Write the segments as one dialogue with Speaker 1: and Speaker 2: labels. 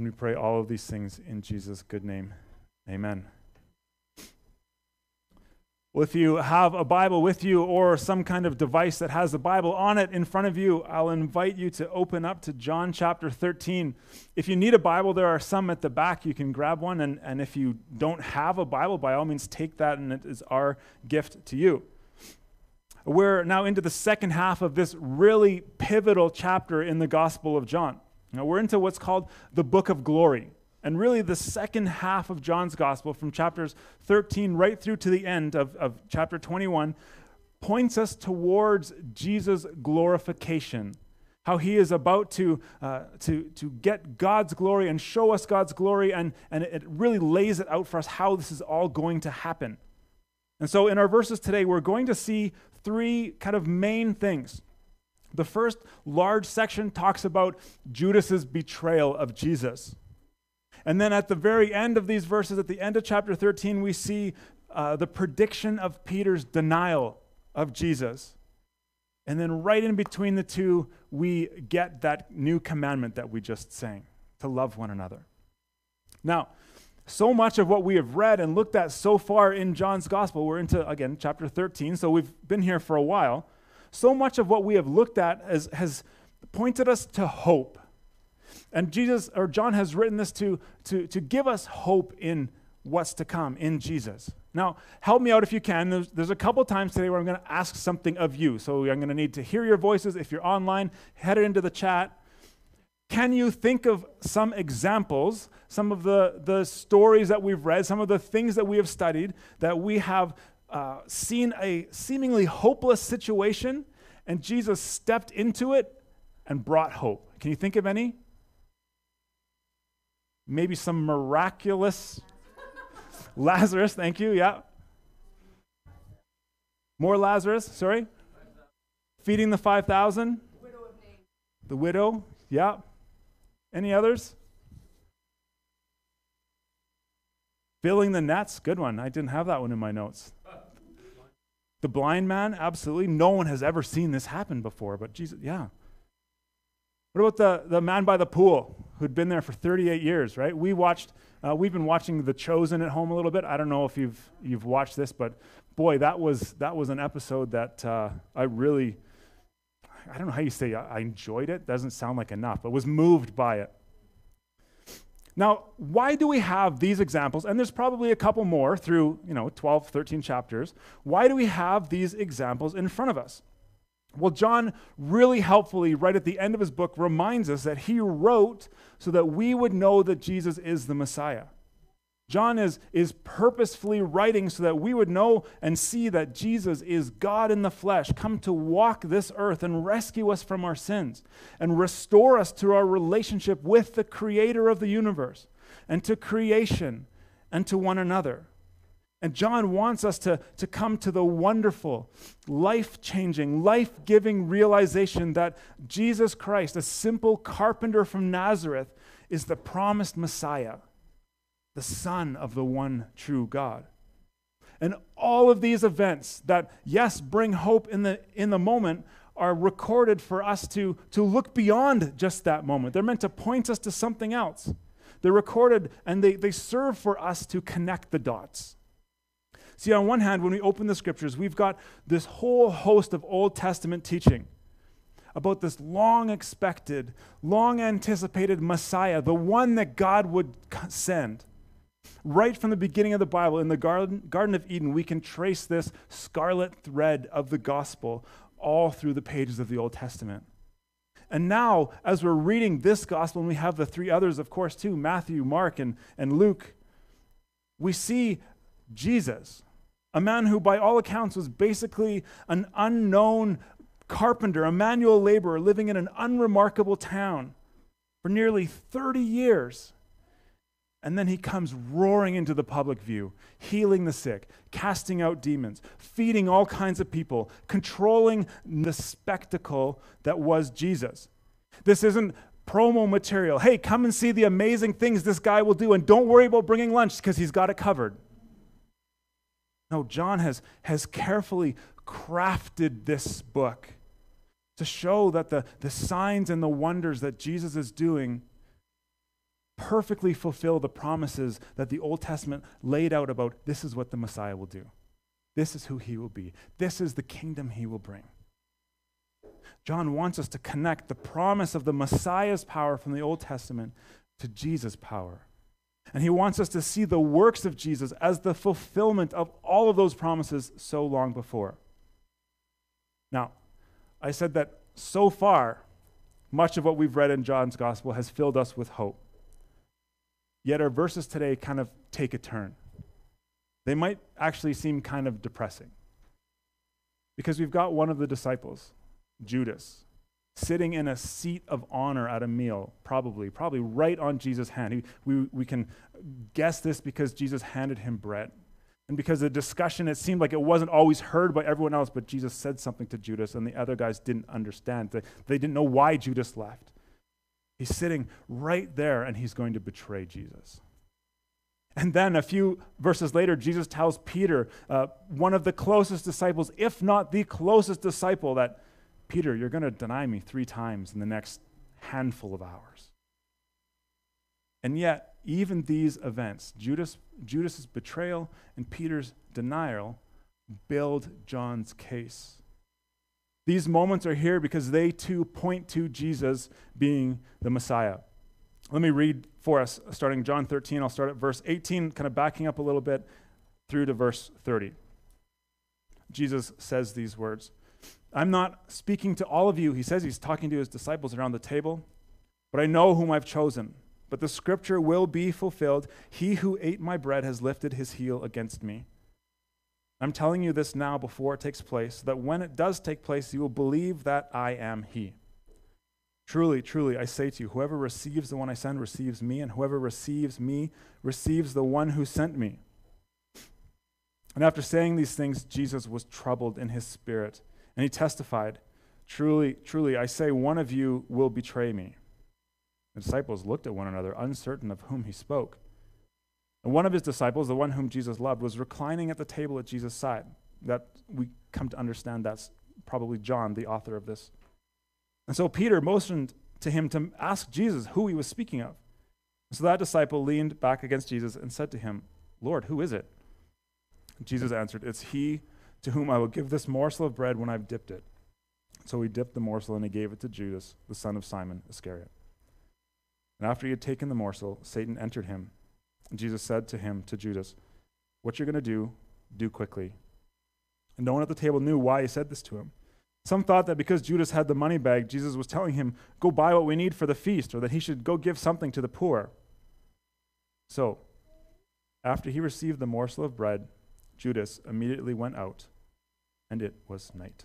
Speaker 1: And we pray all of these things in Jesus' good name. Amen. Well, if you have a Bible with you or some kind of device that has the Bible on it in front of you, I'll invite you to open up to John chapter 13. If you need a Bible, there are some at the back. You can grab one. And, and if you don't have a Bible, by all means, take that, and it is our gift to you. We're now into the second half of this really pivotal chapter in the Gospel of John. Now, we're into what's called the Book of Glory. And really, the second half of John's gospel, from chapters 13 right through to the end of, of chapter 21, points us towards Jesus' glorification. How he is about to, uh, to, to get God's glory and show us God's glory, and, and it really lays it out for us how this is all going to happen. And so, in our verses today, we're going to see three kind of main things. The first large section talks about Judas's betrayal of Jesus. And then at the very end of these verses, at the end of chapter 13, we see uh, the prediction of Peter's denial of Jesus. And then right in between the two, we get that new commandment that we just sang to love one another. Now, so much of what we have read and looked at so far in John's gospel, we're into, again, chapter 13, so we've been here for a while. So much of what we have looked at has, has pointed us to hope and Jesus or John has written this to, to, to give us hope in what's to come in Jesus. Now, help me out if you can. There's, there's a couple times today where I'm going to ask something of you. So I'm going to need to hear your voices. If you're online, head it into the chat. Can you think of some examples, some of the, the stories that we've read, some of the things that we have studied, that we have uh, seen a seemingly hopeless situation, and Jesus stepped into it and brought hope? Can you think of any? maybe some miraculous Lazarus, thank you, yeah. More Lazarus, sorry. Feeding the 5,000. The widow, yeah. Any others? Filling the nets, good one. I didn't have that one in my notes. The blind man, absolutely. No one has ever seen this happen before, but Jesus, yeah. What about the, the man by the pool who'd been there for 38 years, right? We watched, uh, we've been watching The Chosen at home a little bit. I don't know if you've, you've watched this, but boy, that was, that was an episode that uh, I really, I don't know how you say I, I enjoyed it. Doesn't sound like enough, but was moved by it. Now, why do we have these examples? And there's probably a couple more through, you know, 12, 13 chapters. Why do we have these examples in front of us? Well, John really helpfully, right at the end of his book, reminds us that he wrote so that we would know that Jesus is the Messiah. John is, is purposefully writing so that we would know and see that Jesus is God in the flesh, come to walk this earth and rescue us from our sins and restore us to our relationship with the creator of the universe and to creation and to one another. And John wants us to, to come to the wonderful, life changing, life giving realization that Jesus Christ, a simple carpenter from Nazareth, is the promised Messiah, the Son of the one true God. And all of these events that, yes, bring hope in the, in the moment, are recorded for us to, to look beyond just that moment. They're meant to point us to something else. They're recorded and they, they serve for us to connect the dots. See, on one hand, when we open the scriptures, we've got this whole host of Old Testament teaching about this long expected, long anticipated Messiah, the one that God would send. Right from the beginning of the Bible, in the Garden, Garden of Eden, we can trace this scarlet thread of the gospel all through the pages of the Old Testament. And now, as we're reading this gospel, and we have the three others, of course, too Matthew, Mark, and, and Luke, we see Jesus, a man who, by all accounts, was basically an unknown carpenter, a manual laborer living in an unremarkable town for nearly 30 years. And then he comes roaring into the public view, healing the sick, casting out demons, feeding all kinds of people, controlling the spectacle that was Jesus. This isn't promo material. Hey, come and see the amazing things this guy will do, and don't worry about bringing lunch because he's got it covered. No, John has, has carefully crafted this book to show that the, the signs and the wonders that Jesus is doing perfectly fulfill the promises that the Old Testament laid out about this is what the Messiah will do. This is who he will be. This is the kingdom he will bring. John wants us to connect the promise of the Messiah's power from the Old Testament to Jesus' power. And he wants us to see the works of Jesus as the fulfillment of all of those promises so long before. Now, I said that so far, much of what we've read in John's gospel has filled us with hope. Yet our verses today kind of take a turn. They might actually seem kind of depressing. Because we've got one of the disciples, Judas, sitting in a seat of honor at a meal, probably, probably right on Jesus' hand. He, we, we can guess this because Jesus handed him bread. And because the discussion, it seemed like it wasn't always heard by everyone else, but Jesus said something to Judas, and the other guys didn't understand. They, they didn't know why Judas left. He's sitting right there, and he's going to betray Jesus. And then a few verses later, Jesus tells Peter, uh, one of the closest disciples, if not the closest disciple, that Peter, you're going to deny me three times in the next handful of hours. And yet, even these events, Judas, Judas's betrayal and Peter's denial, build John's case. These moments are here because they too point to Jesus being the Messiah. Let me read for us, starting John 13. I'll start at verse 18, kind of backing up a little bit through to verse 30. Jesus says these words I'm not speaking to all of you. He says he's talking to his disciples around the table, but I know whom I've chosen. But the scripture will be fulfilled. He who ate my bread has lifted his heel against me. I'm telling you this now before it takes place, so that when it does take place, you will believe that I am he. Truly, truly, I say to you, whoever receives the one I send receives me, and whoever receives me receives the one who sent me. And after saying these things, Jesus was troubled in his spirit and he testified, Truly, truly, I say, one of you will betray me. The disciples looked at one another, uncertain of whom he spoke. And one of his disciples, the one whom Jesus loved, was reclining at the table at Jesus' side. That we come to understand that's probably John, the author of this. And so Peter motioned to him to ask Jesus who he was speaking of. So that disciple leaned back against Jesus and said to him, Lord, who is it? Jesus answered, It's he to whom I will give this morsel of bread when I've dipped it. So he dipped the morsel and he gave it to Judas, the son of Simon Iscariot. And after he had taken the morsel, Satan entered him. Jesus said to him, to Judas, What you're going to do, do quickly. And no one at the table knew why he said this to him. Some thought that because Judas had the money bag, Jesus was telling him, Go buy what we need for the feast, or that he should go give something to the poor. So, after he received the morsel of bread, Judas immediately went out, and it was night.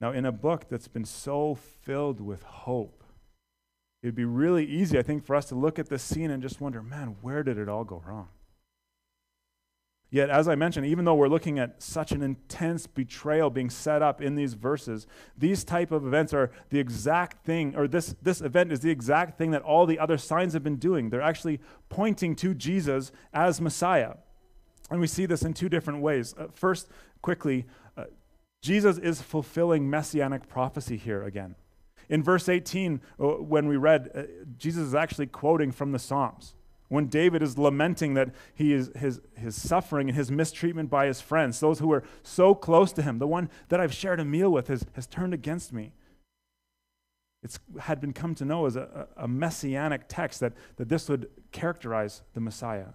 Speaker 1: Now, in a book that's been so filled with hope, it'd be really easy, I think, for us to look at this scene and just wonder, man, where did it all go wrong? Yet, as I mentioned, even though we're looking at such an intense betrayal being set up in these verses, these type of events are the exact thing, or this, this event is the exact thing that all the other signs have been doing. They're actually pointing to Jesus as Messiah. And we see this in two different ways. Uh, first, quickly, uh, Jesus is fulfilling messianic prophecy here again. In verse 18, uh, when we read, uh, Jesus is actually quoting from the Psalms when David is lamenting that he is, his, his suffering and his mistreatment by his friends, those who were so close to him, the one that I've shared a meal with has, has turned against me. It had been come to know as a, a messianic text that, that this would characterize the Messiah.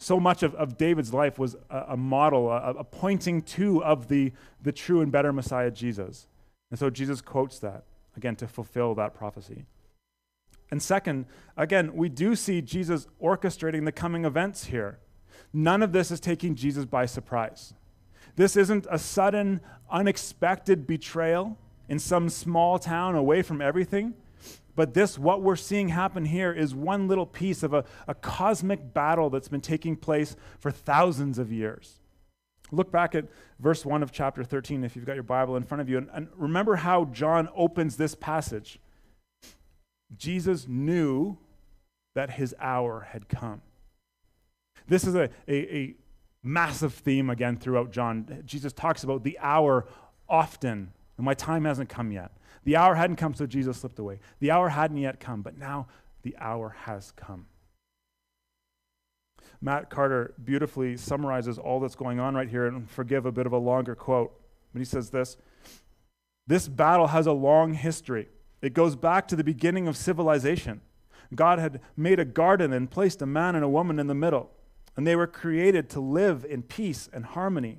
Speaker 1: So much of, of David's life was a, a model, a, a pointing to of the, the true and better Messiah, Jesus. And so Jesus quotes that, again, to fulfill that prophecy. And second, again, we do see Jesus orchestrating the coming events here. None of this is taking Jesus by surprise. This isn't a sudden, unexpected betrayal in some small town away from everything. But this, what we're seeing happen here, is one little piece of a, a cosmic battle that's been taking place for thousands of years. Look back at verse 1 of chapter 13 if you've got your Bible in front of you, and, and remember how John opens this passage. Jesus knew that his hour had come. This is a, a, a, massive theme again throughout John. Jesus talks about the hour often. And my time hasn't come yet. The hour hadn't come, so Jesus slipped away. The hour hadn't yet come, but now the hour has come. Matt Carter beautifully summarizes all that's going on right here and forgive a bit of a longer quote. But he says this This battle has a long history. It goes back to the beginning of civilization. God had made a garden and placed a man and a woman in the middle, and they were created to live in peace and harmony.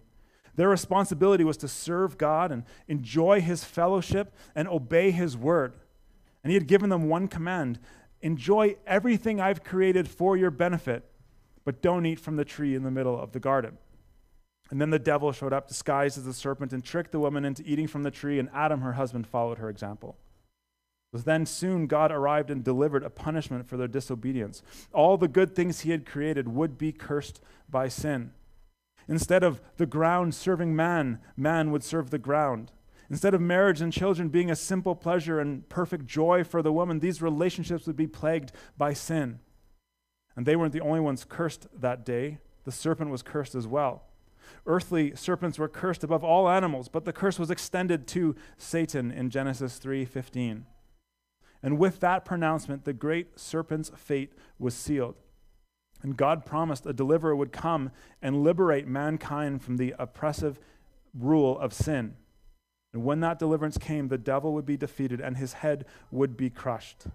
Speaker 1: Their responsibility was to serve God and enjoy his fellowship and obey his word. And he had given them one command enjoy everything I've created for your benefit, but don't eat from the tree in the middle of the garden. And then the devil showed up disguised as a serpent and tricked the woman into eating from the tree, and Adam, her husband, followed her example. Then soon God arrived and delivered a punishment for their disobedience. All the good things he had created would be cursed by sin. Instead of the ground serving man, man would serve the ground. Instead of marriage and children being a simple pleasure and perfect joy for the woman, these relationships would be plagued by sin. And they weren't the only ones cursed that day. The serpent was cursed as well. Earthly serpents were cursed above all animals, but the curse was extended to Satan in Genesis 3:15. And with that pronouncement, the great serpent's fate was sealed. And God promised a deliverer would come and liberate mankind from the oppressive rule of sin. And when that deliverance came, the devil would be defeated and his head would be crushed.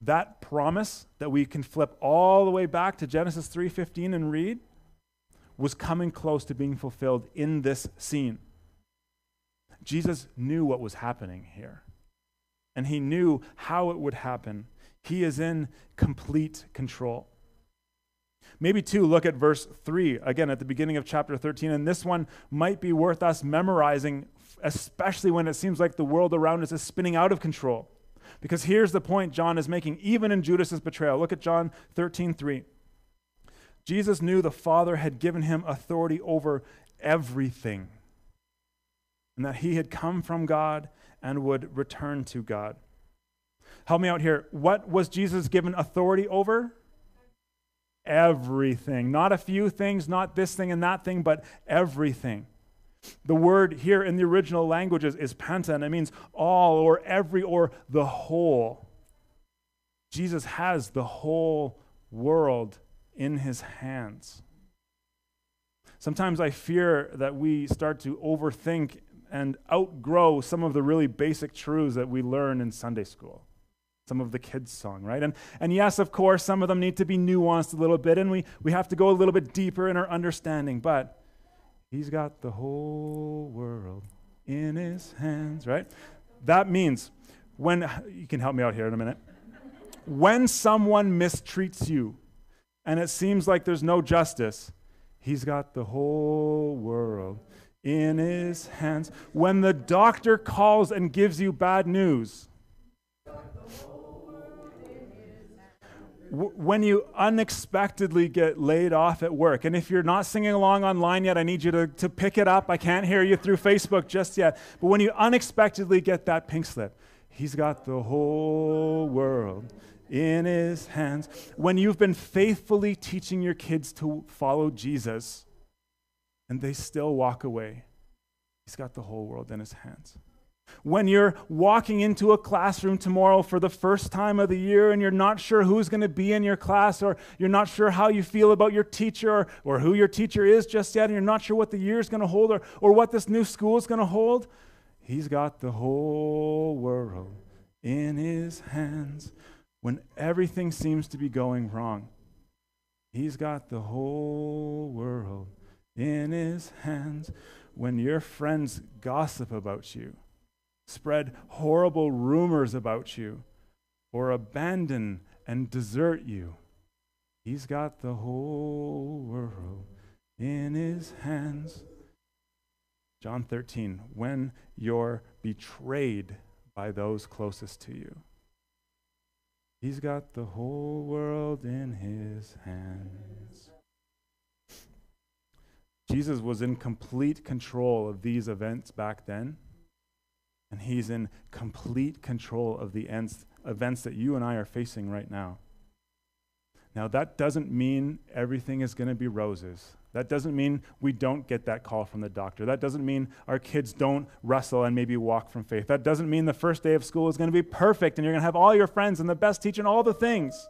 Speaker 1: That promise that we can flip all the way back to Genesis 3:15 and read was coming close to being fulfilled in this scene. Jesus knew what was happening here and he knew how it would happen. He is in complete control. Maybe, too, look at verse 3, again at the beginning of chapter 13. And this one might be worth us memorizing, especially when it seems like the world around us is spinning out of control. Because here's the point John is making, even in Judas's betrayal. Look at John 13 3. Jesus knew the Father had given him authority over everything, and that he had come from God and would return to God. Help me out here. What was Jesus given authority over? Everything. Not a few things, not this thing and that thing, but everything. The word here in the original languages is panta, and it means all or every or the whole. Jesus has the whole world in his hands. Sometimes I fear that we start to overthink and outgrow some of the really basic truths that we learn in Sunday school. Some of the kids' song, right? And, and yes, of course, some of them need to be nuanced a little bit, and we, we have to go a little bit deeper in our understanding. But he's got the whole world in his hands, right? That means when, you can help me out here in a minute. When someone mistreats you and it seems like there's no justice, he's got the whole world in his hands. When the doctor calls and gives you bad news, when you unexpectedly get laid off at work, and if you're not singing along online yet, I need you to, to pick it up. I can't hear you through Facebook just yet. But when you unexpectedly get that pink slip, he's got the whole world in his hands. When you've been faithfully teaching your kids to follow Jesus, and they still walk away. He's got the whole world in his hands. When you're walking into a classroom tomorrow for the first time of the year and you're not sure who's going to be in your class, or you're not sure how you feel about your teacher or, or who your teacher is just yet, and you're not sure what the year is going to hold or, or what this new school is going to hold, He's got the whole world in His hands. When everything seems to be going wrong, He's got the whole world in his hands. When your friends gossip about you, spread horrible rumors about you, or abandon and desert you, he's got the whole world in his hands. John 13, when you're betrayed by those closest to you. He's got the whole world in his hands. Jesus was in complete control of these events back then, and he's in complete control of the ends, events that you and I are facing right now. Now, that doesn't mean everything is going to be roses. That doesn't mean we don't get that call from the doctor. That doesn't mean our kids don't wrestle and maybe walk from faith. That doesn't mean the first day of school is going to be perfect and you're going to have all your friends and the best teacher and all the things.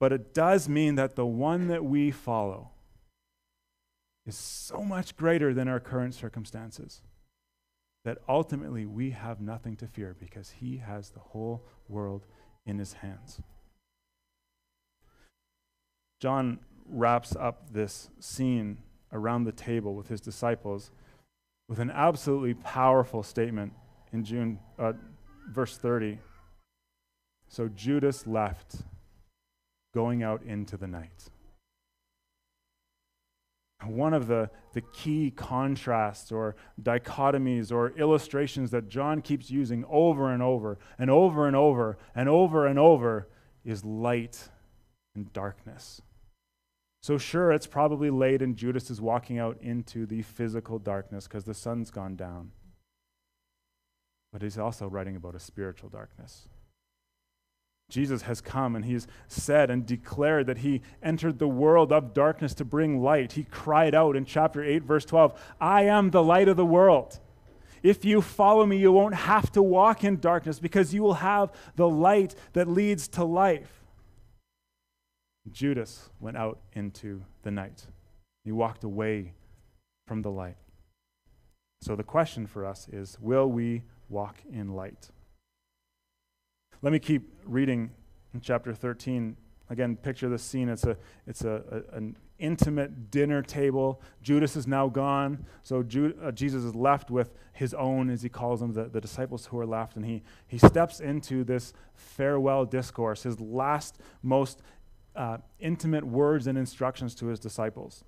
Speaker 1: But it does mean that the one that we follow is so much greater than our current circumstances that ultimately we have nothing to fear because he has the whole world in his hands. John wraps up this scene around the table with his disciples with an absolutely powerful statement in June, uh, verse 30. So Judas left, going out into the night. One of the, the key contrasts or dichotomies or illustrations that John keeps using over and over and over and over and over and over is light and darkness. So, sure, it's probably late and Judas is walking out into the physical darkness because the sun's gone down. But he's also writing about a spiritual darkness. Jesus has come and he's said and declared that he entered the world of darkness to bring light. He cried out in chapter 8, verse 12, I am the light of the world. If you follow me, you won't have to walk in darkness because you will have the light that leads to life. Judas went out into the night. He walked away from the light. So the question for us is will we walk in light? Let me keep reading in chapter 13. Again, picture this scene. It's, a, it's a, a an intimate dinner table. Judas is now gone. So Ju- uh, Jesus is left with his own, as he calls them, the, the disciples who are left. And he, he steps into this farewell discourse, his last, most uh, intimate words and instructions to his disciples.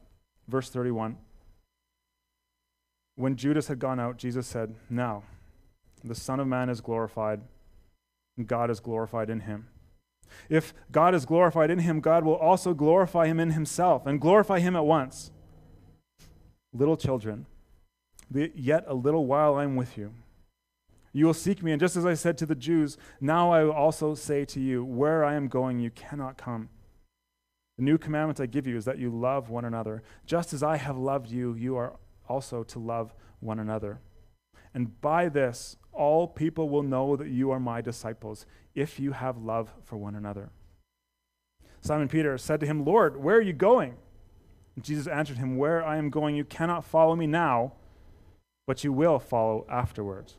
Speaker 1: Verse 31 When Judas had gone out, Jesus said, Now, the Son of Man is glorified, God is glorified in him. If God is glorified in him, God will also glorify him in himself and glorify him at once. Little children, yet a little while I'm with you. You will seek me, and just as I said to the Jews, now I will also say to you, Where I am going, you cannot come. The new commandment I give you is that you love one another. Just as I have loved you, you are also to love one another. And by this, all people will know that you are my disciples, if you have love for one another. Simon Peter said to him, Lord, where are you going? And Jesus answered him, Where I am going, you cannot follow me now, but you will follow afterwards.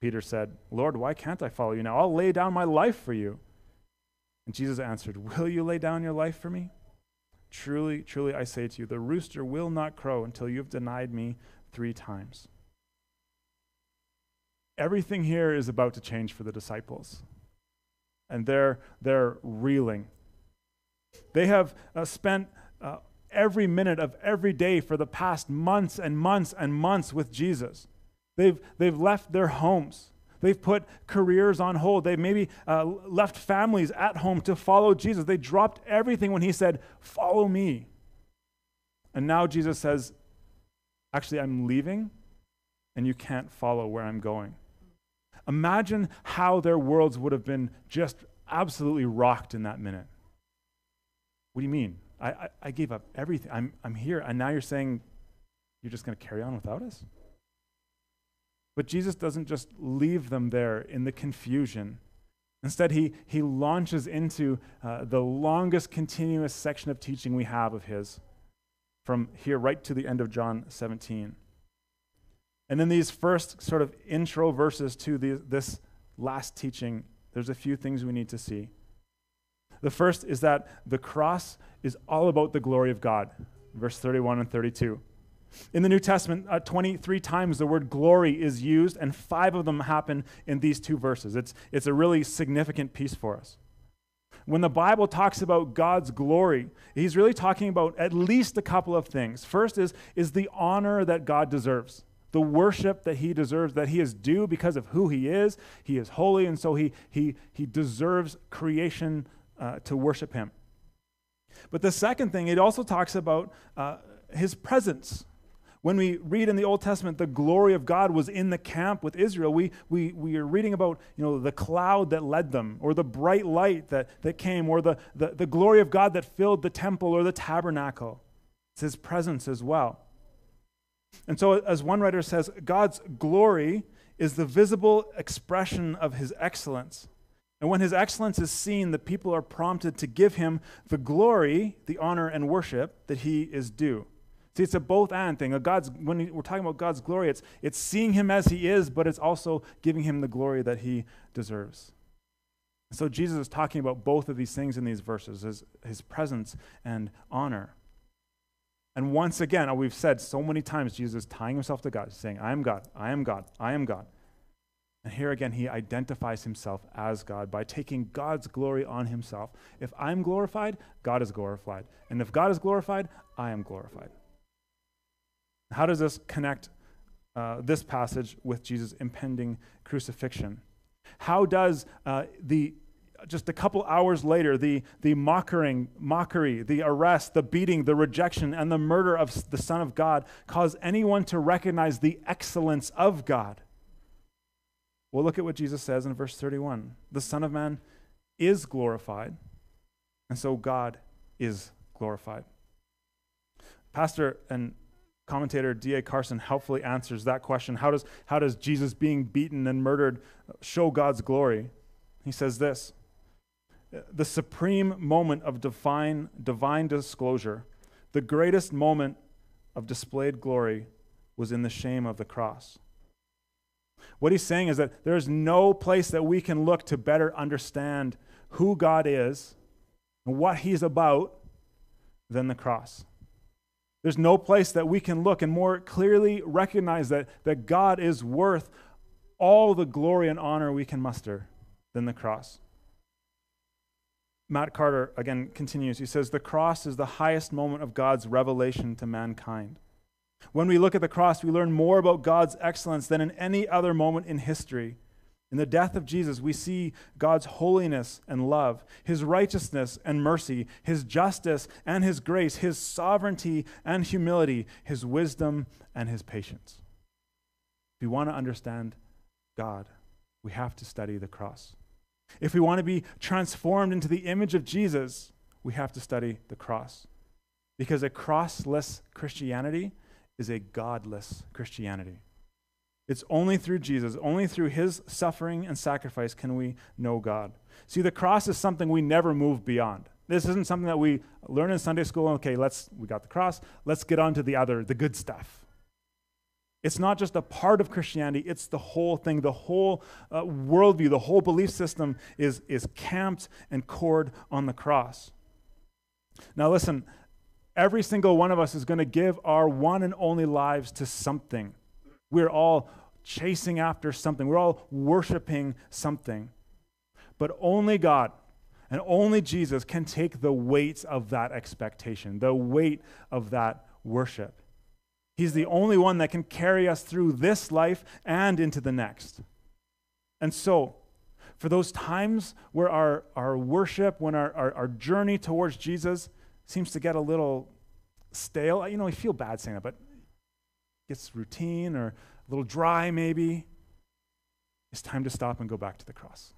Speaker 1: Peter said, Lord, why can't I follow you now? I'll lay down my life for you. And Jesus answered, Will you lay down your life for me? Truly, truly, I say to you, the rooster will not crow until you have denied me three times. Everything here is about to change for the disciples. And they're, they're reeling. They have uh, spent uh, every minute of every day for the past months and months and months with Jesus. They've, they've left their homes. They've put careers on hold. They've maybe uh, left families at home to follow Jesus. They dropped everything when he said, Follow me. And now Jesus says, Actually, I'm leaving, and you can't follow where I'm going. Imagine how their worlds would have been just absolutely rocked in that minute. What do you mean? I, I, I gave up everything. I'm, I'm here, and now you're saying you're just going to carry on without us? But Jesus doesn't just leave them there in the confusion. Instead, he, he launches into uh, the longest continuous section of teaching we have of his, from here right to the end of John 17. And in these first sort of intro verses to the, this last teaching, there's a few things we need to see. The first is that the cross is all about the glory of God, verse 31 and 32. In the New Testament, uh, 23 times the word glory is used, and five of them happen in these two verses. It's, it's a really significant piece for us. When the Bible talks about God's glory, he's really talking about at least a couple of things. First is, is the honor that God deserves, the worship that he deserves, that he is due because of who he is. He is holy, and so he, he, he deserves creation uh, to worship him. But the second thing, it also talks about uh, his presence When we read in the Old Testament the glory of God was in the camp with Israel, we, we, we are reading about you know, the cloud that led them, or the bright light that, that came, or the, the, the glory of God that filled the temple or the tabernacle. It's his presence as well. And so, as one writer says, God's glory is the visible expression of his excellence. And when his excellence is seen, the people are prompted to give him the glory, the honor, and worship that he is due. See, it's a both and thing. A God's, when we're talking about God's glory, it's, it's seeing him as he is, but it's also giving him the glory that he deserves. so Jesus is talking about both of these things in these verses his, his presence and honor. And once again, we've said so many times, Jesus tying himself to God, saying, I am God, I am God, I am God. And here again, he identifies himself as God by taking God's glory on himself. If I'm glorified, God is glorified. And if God is glorified, I am glorified. How does this connect uh, this passage with Jesus' impending crucifixion? How does uh, the just a couple hours later, the, the mocking, mockery, the arrest, the beating, the rejection, and the murder of the Son of God cause anyone to recognize the excellence of God? Well, look at what Jesus says in verse 31. The Son of Man is glorified, and so God is glorified. Pastor and commentator D.A. Carson helpfully answers that question how does, how does Jesus being beaten and murdered show God's glory? He says this the supreme moment of divine, divine disclosure, the greatest moment of displayed glory, was in the shame of the cross. What he's saying is that there's no place that we can look to better understand who God is and what he's about than the cross. There's no place that we can look and more clearly recognize that, that God is worth all the glory and honor we can muster than the cross. Matt Carter again continues. He says, The cross is the highest moment of God's revelation to mankind. When we look at the cross, we learn more about God's excellence than in any other moment in history. In the death of Jesus, we see God's holiness and love, his righteousness and mercy, his justice and his grace, his sovereignty and humility, his wisdom and his patience. If we want to understand God, we have to study the cross. If we want to be transformed into the image of Jesus, we have to study the cross. Because a crossless Christianity is a godless Christianity. It's only through Jesus, only through his suffering and sacrifice can we know God. See, the cross is something we never move beyond. This isn't something that we learn in Sunday school. Okay, let's we got the cross. Let's get on to the other, the good stuff. It's not just a part of Christianity, it's the whole thing. The whole uh, worldview, the whole belief system is, is camped and cored on the cross. Now, listen, every single one of us is going to give our one and only lives to something. We're all chasing after something, we're all worshiping something. But only God and only Jesus can take the weight of that expectation, the weight of that worship. He's the only one that can carry us through this life and into the next. And so, for those times where our, our worship, when our, our, our journey towards Jesus seems to get a little stale, you know, we feel bad saying that, but gets routine or a little dry maybe, it's time to stop and go back to the cross.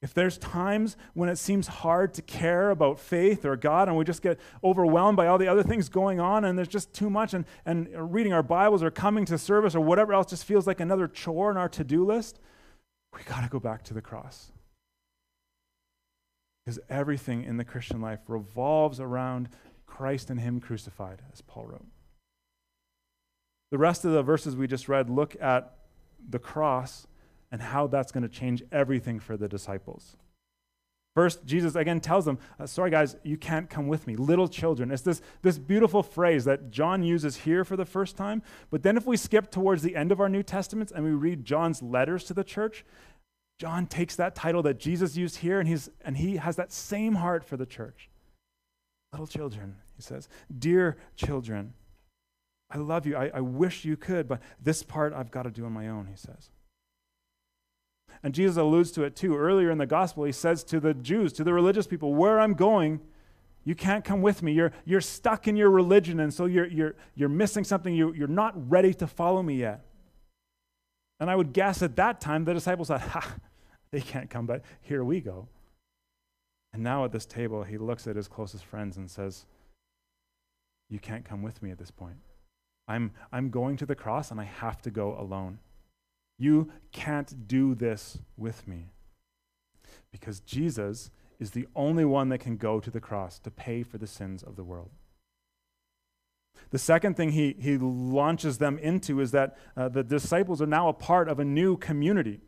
Speaker 1: If there's times when it seems hard to care about faith or God and we just get overwhelmed by all the other things going on and there's just too much and, and reading our Bibles or coming to service or whatever else just feels like another chore in our to do list, we got to go back to the cross. Because everything in the Christian life revolves around Christ and Him crucified, as Paul wrote. The rest of the verses we just read look at the cross and how that's going to change everything for the disciples. First, Jesus again tells them, uh, Sorry, guys, you can't come with me. Little children. It's this, this beautiful phrase that John uses here for the first time. But then, if we skip towards the end of our New Testaments and we read John's letters to the church, John takes that title that Jesus used here and, he's, and he has that same heart for the church. Little children, he says, Dear children, I love you. I, I wish you could, but this part I've got to do on my own, he says. And Jesus alludes to it too. Earlier in the gospel, he says to the Jews, to the religious people, Where I'm going, You can't come with me. You're, you're stuck in your religion, and so you're, you're, you're missing something. You, you're not ready to follow me yet. And I would guess at that time the disciples thought, ha, they can't come, but here we go. And now at this table, he looks at his closest friends and says, You can't come with me at this point. I'm, I'm going to the cross and I have to go alone. You can't do this with me. Because Jesus is the only one that can go to the cross to pay for the sins of the world. The second thing he, he launches them into is that uh, the disciples are now a part of a new community.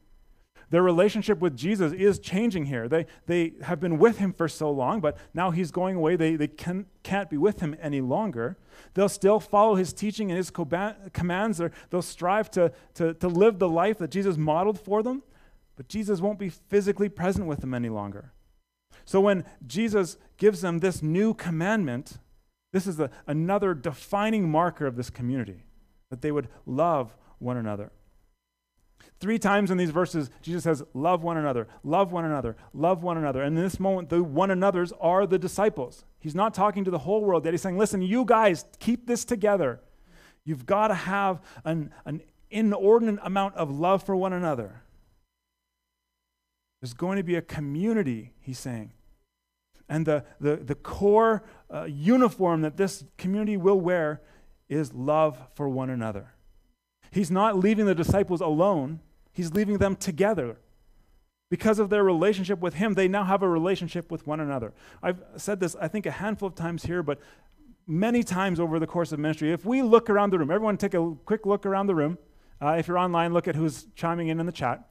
Speaker 1: Their relationship with Jesus is changing here. They, they have been with him for so long, but now he's going away. They, they can, can't be with him any longer. They'll still follow his teaching and his commands. They'll strive to, to, to live the life that Jesus modeled for them, but Jesus won't be physically present with them any longer. So when Jesus gives them this new commandment, this is a, another defining marker of this community that they would love one another. Three times in these verses, Jesus says, Love one another, love one another, love one another. And in this moment, the one another's are the disciples. He's not talking to the whole world yet. He's saying, Listen, you guys, keep this together. You've got to have an, an inordinate amount of love for one another. There's going to be a community, he's saying. And the, the, the core uh, uniform that this community will wear is love for one another. He's not leaving the disciples alone, he's leaving them together. Because of their relationship with him, they now have a relationship with one another. I've said this, I think, a handful of times here, but many times over the course of ministry. If we look around the room, everyone take a quick look around the room. Uh, if you're online, look at who's chiming in in the chat.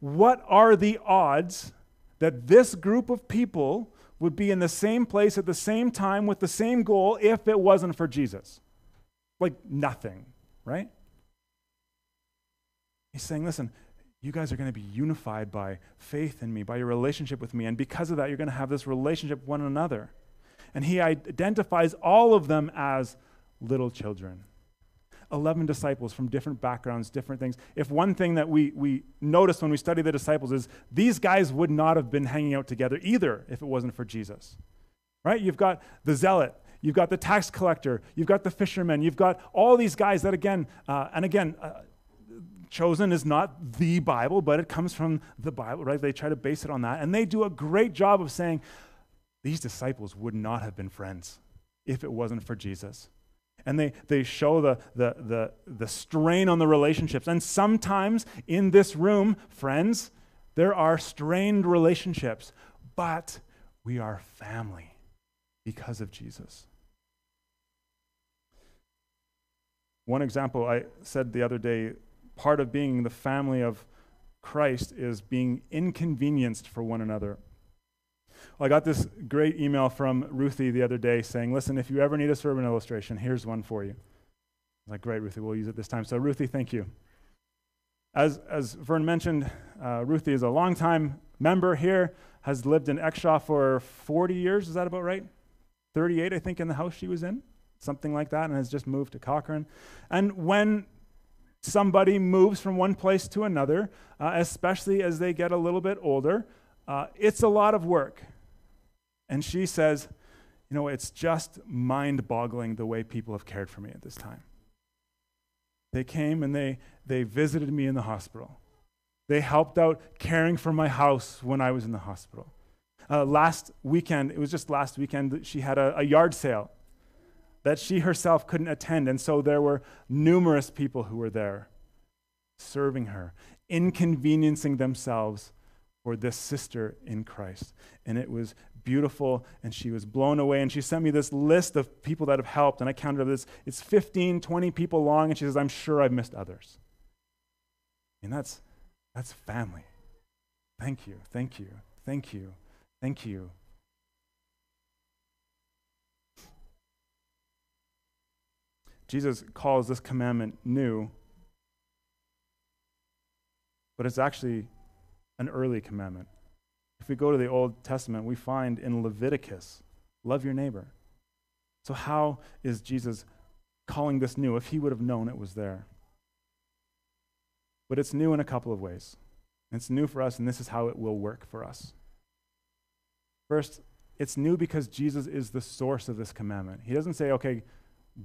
Speaker 1: What are the odds that this group of people would be in the same place at the same time with the same goal if it wasn't for Jesus? Like nothing, right? He's saying, listen, you guys are going to be unified by faith in me, by your relationship with me. And because of that, you're going to have this relationship with one another. And he identifies all of them as little children. 11 disciples from different backgrounds, different things. If one thing that we, we notice when we study the disciples is these guys would not have been hanging out together either if it wasn't for Jesus. Right? You've got the zealot, you've got the tax collector, you've got the fisherman, you've got all these guys that, again, uh, and again, uh, chosen is not the Bible, but it comes from the Bible, right? They try to base it on that. And they do a great job of saying these disciples would not have been friends if it wasn't for Jesus and they, they show the, the, the, the strain on the relationships. And sometimes in this room, friends, there are strained relationships, but we are family because of Jesus. One example I said the other day part of being the family of Christ is being inconvenienced for one another. Well, I got this great email from Ruthie the other day saying, listen, if you ever need a sermon illustration, here's one for you. I was like, great, Ruthie, we'll use it this time. So, Ruthie, thank you. As, as Vern mentioned, uh, Ruthie is a longtime member here, has lived in Exshaw for 40 years. Is that about right? 38, I think, in the house she was in, something like that, and has just moved to Cochrane. And when somebody moves from one place to another, uh, especially as they get a little bit older, uh, it's a lot of work. And she says, You know, it's just mind boggling the way people have cared for me at this time. They came and they, they visited me in the hospital. They helped out caring for my house when I was in the hospital. Uh, last weekend, it was just last weekend, she had a, a yard sale that she herself couldn't attend. And so there were numerous people who were there serving her, inconveniencing themselves for this sister in Christ. And it was beautiful, and she was blown away. And she sent me this list of people that have helped, and I counted up this. It's 15, 20 people long, and she says, I'm sure I've missed others. And that's, that's family. Thank you, thank you, thank you, thank you. Jesus calls this commandment new, but it's actually an early commandment. If we go to the Old Testament, we find in Leviticus, love your neighbor. So, how is Jesus calling this new if he would have known it was there? But it's new in a couple of ways. It's new for us, and this is how it will work for us. First, it's new because Jesus is the source of this commandment. He doesn't say, okay,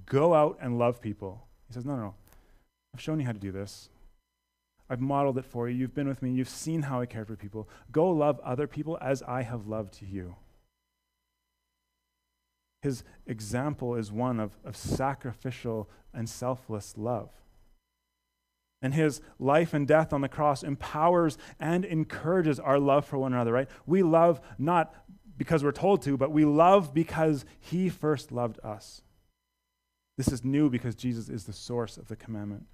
Speaker 1: go out and love people. He says, no, no, no. I've shown you how to do this. I've modeled it for you. You've been with me. You've seen how I care for people. Go love other people as I have loved you. His example is one of, of sacrificial and selfless love. And his life and death on the cross empowers and encourages our love for one another, right? We love not because we're told to, but we love because he first loved us. This is new because Jesus is the source of the commandment.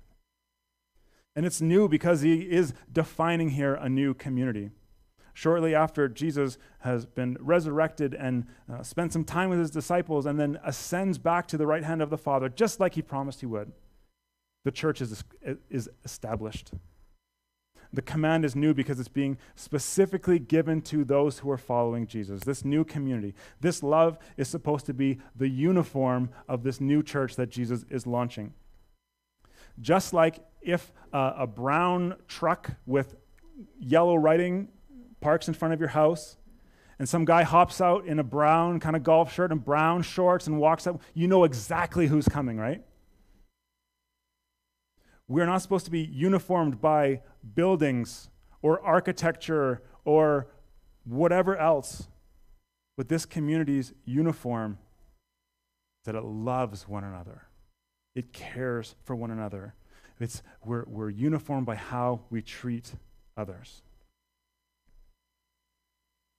Speaker 1: And it's new because he is defining here a new community. Shortly after Jesus has been resurrected and uh, spent some time with his disciples and then ascends back to the right hand of the Father, just like he promised he would, the church is, is established. The command is new because it's being specifically given to those who are following Jesus, this new community. This love is supposed to be the uniform of this new church that Jesus is launching. Just like if uh, a brown truck with yellow writing parks in front of your house and some guy hops out in a brown kind of golf shirt and brown shorts and walks up, you know exactly who's coming, right? We're not supposed to be uniformed by buildings or architecture or whatever else. But this community's uniform that it loves one another. It cares for one another. It's, we're, we're uniform by how we treat others.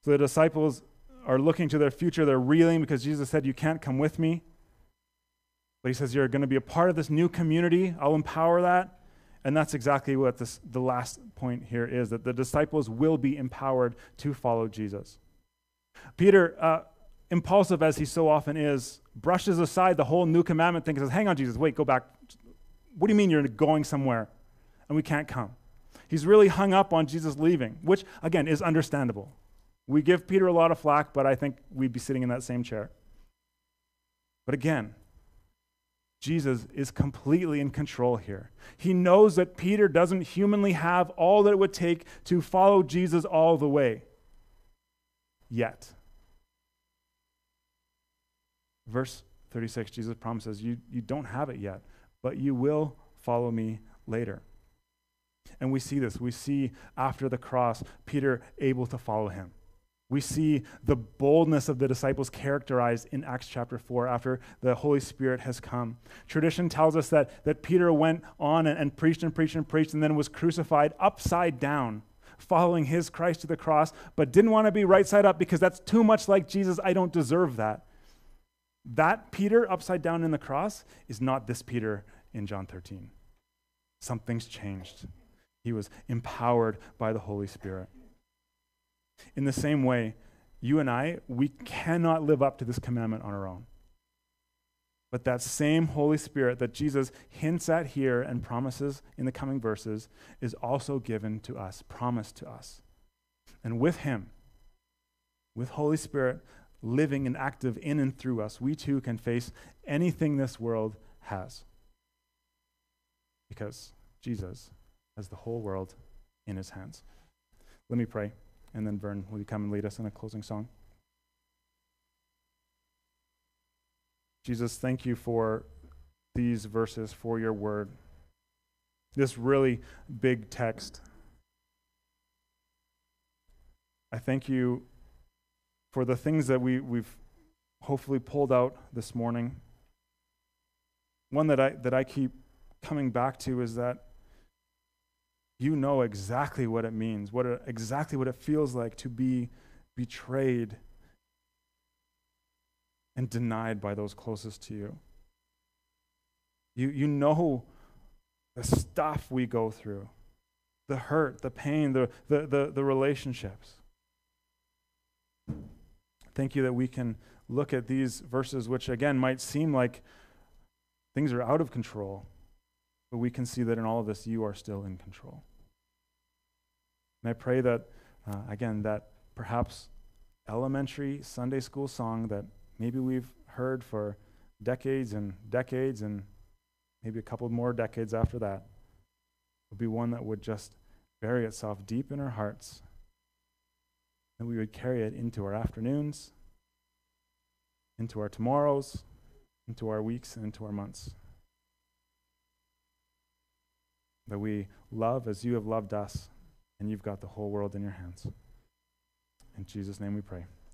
Speaker 1: So the disciples are looking to their future. They're reeling because Jesus said, You can't come with me. But he says, You're going to be a part of this new community. I'll empower that. And that's exactly what this, the last point here is that the disciples will be empowered to follow Jesus. Peter, uh, impulsive as he so often is, brushes aside the whole new commandment thing and says, Hang on, Jesus, wait, go back. What do you mean you're going somewhere and we can't come? He's really hung up on Jesus leaving, which, again, is understandable. We give Peter a lot of flack, but I think we'd be sitting in that same chair. But again, Jesus is completely in control here. He knows that Peter doesn't humanly have all that it would take to follow Jesus all the way. Yet. Verse 36, Jesus promises, you, you don't have it yet, but you will follow me later. And we see this. We see after the cross, Peter able to follow him. We see the boldness of the disciples characterized in Acts chapter 4 after the Holy Spirit has come. Tradition tells us that, that Peter went on and, and preached and preached and preached and then was crucified upside down, following his Christ to the cross, but didn't want to be right side up because that's too much like Jesus. I don't deserve that. That Peter upside down in the cross is not this Peter in John 13. Something's changed. He was empowered by the Holy Spirit. In the same way, you and I, we cannot live up to this commandment on our own. But that same Holy Spirit that Jesus hints at here and promises in the coming verses is also given to us, promised to us. And with Him, with Holy Spirit living and active in and through us, we too can face anything this world has. Because Jesus has the whole world in His hands. Let me pray. And then, Vern, will you come and lead us in a closing song? Jesus, thank you for these verses, for your word. This really big text. I thank you for the things that we, we've hopefully pulled out this morning. One that I, that I keep coming back to is that you know exactly what it means, what it, exactly what it feels like to be betrayed and denied by those closest to you. You, you know the stuff we go through the hurt, the pain, the, the, the, the relationships. Thank you that we can look at these verses, which again might seem like things are out of control. But we can see that in all of this, you are still in control. And I pray that, uh, again, that perhaps elementary Sunday school song that maybe we've heard for decades and decades and maybe a couple more decades after that would be one that would just bury itself deep in our hearts. And we would carry it into our afternoons, into our tomorrows, into our weeks, and into our months. That we love as you have loved us, and you've got the whole world in your hands. In Jesus' name we pray.